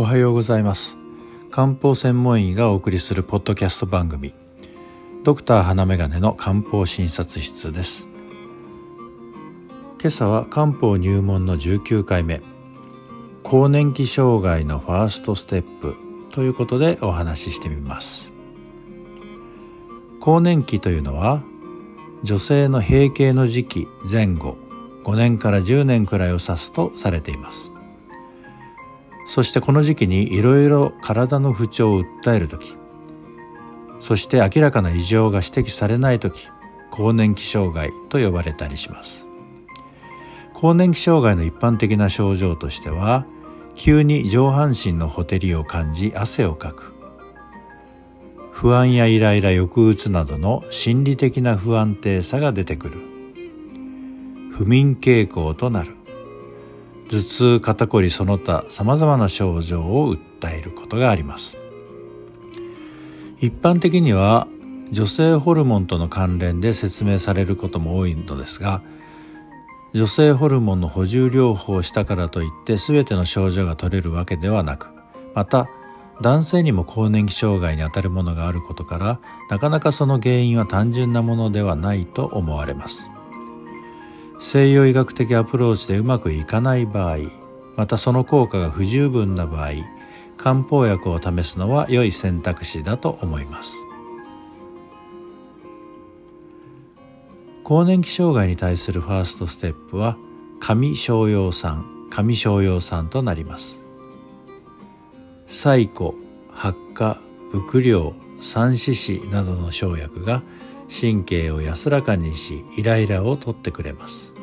おはようございます。漢方専門医がお送りするポッドキャスト番組ドクター花眼鏡の漢方診察室です。今朝は漢方入門の19回目更年期障害のファーストステップということでお話ししてみます。更年期というのは女性の閉経の時期前後5年から10年くらいを指すとされています。そしてこの時期にいろいろ体の不調を訴える時そして明らかな異常が指摘されない時更年期障害と呼ばれたりします。更年期障害の一般的な症状としては急に上半身のほてりを感じ汗をかく。不安やイライラ抑うつなどの心理的な不安定さが出てくる。不眠傾向となる。頭痛肩こりその他さまざまな症状を訴えることがあります一般的には女性ホルモンとの関連で説明されることも多いのですが女性ホルモンの補充療法をしたからといって全ての症状が取れるわけではなくまた男性にも更年期障害にあたるものがあることからなかなかその原因は単純なものではないと思われます西洋医学的アプローチでうまくいかない場合またその効果が不十分な場合漢方薬を試すのは良い選択肢だと思います。更年期障害に対するファーストステップは上昇葉酸上昇葉酸となります。細古発火伏量三四子などの生薬が神経を安らかにしイライラを取ってくれます。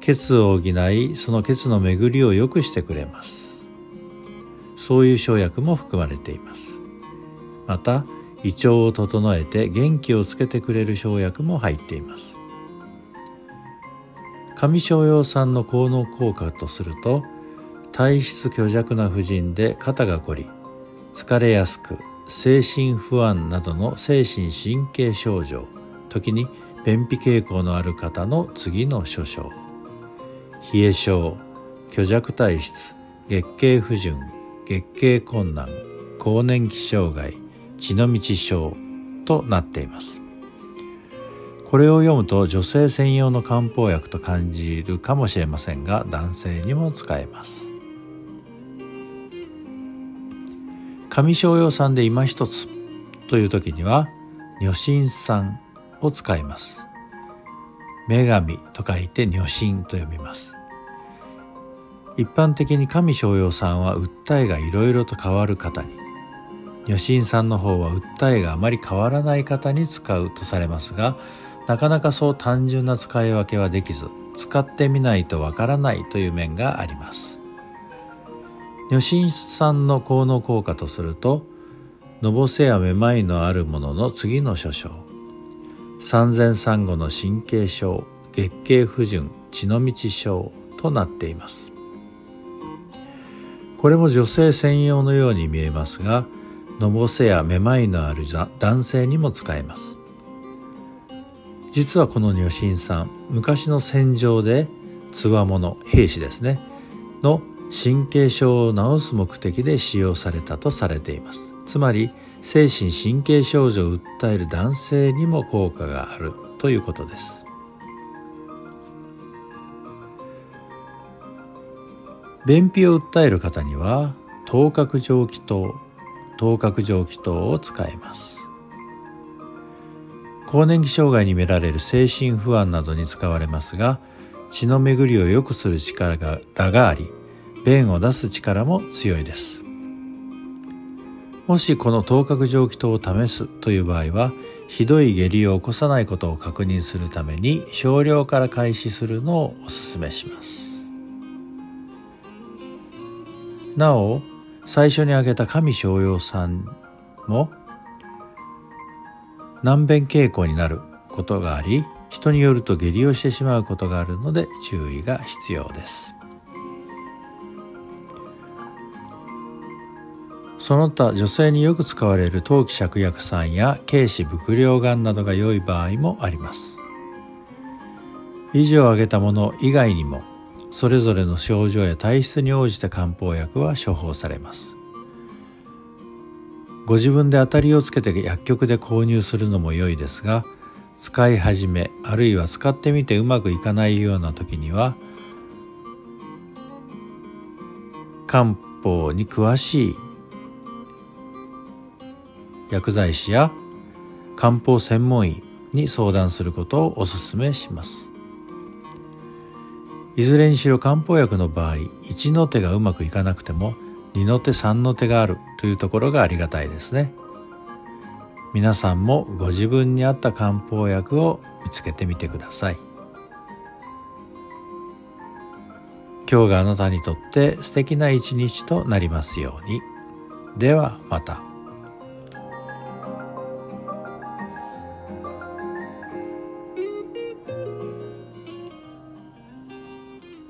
血を補いその血の巡りを良くしてくれます。そういう生薬も含まれています。また胃腸を整えて元気をつけてくれる生薬も入っています。上昇葉酸の効能効果とすると体質虚弱な婦人で肩が凝り疲れやすく精神不安などの精神神経症状。時に便秘傾向のある方の次の諸症。冷え症虚弱体質月経不順月経困難更年期障害血の道症となっています。これを読むと女性専用の漢方薬と感じるかもしれませんが男性にも使えます。上昇葉酸で今一つという時には女神酸を使います。女神と書いて女神と読みます。一般的に上昇葉酸は訴えがいろいろと変わる方に女神酸の方は訴えがあまり変わらない方に使うとされますがなかなかそう単純な使い分けはできず使ってみないとわからないという面があります。女神酸の効能効果とするとのぼせやめまいのあるものの次の諸症。産前産後の神経症月経不順血の道症となっています。これも女性専用のように見えますがのぼせやめまいのある男性にも使えます。実はこの女神酸昔の戦場でつわもの兵士ですねの神経症を治す目的で使用されたとされています。つまり精神神経症状を訴える男性にも効果があるということです。便秘を訴える方には頭角蒸気糖頭角蒸気糖を使えます。更年期障害に見られる精神不安などに使われますが血の巡りを良くする力があり便を出す力も強いです。もしこの頭角蒸気糖を試すという場合はひどい下痢を起こさないことを確認するために少量から開始するのをお勧めします。なお最初に挙げた神商用酸も難便傾向になることがあり人によると下痢をしてしまうことがあるので注意が必要です。その他女性によく使われる陶器芍薬酸や軽視伏量丸などが良い場合もあります。以上挙げたもの以外にもそれぞれの症状や体質に応じて漢方薬は処方されます。ご自分で当たりをつけて薬局で購入するのも良いですが使い始めあるいは使ってみてうまくいかないような時には漢方に詳しい薬剤師や漢方専門医に相談することをお勧めします。いずれにしろ漢方薬の場合1の手がうまくいかなくても2の手3の手があるというところがありがたいですね。皆さんもご自分に合った漢方薬を見つけてみてください。今日があなたにとって素敵な一日となりますように。ではまた。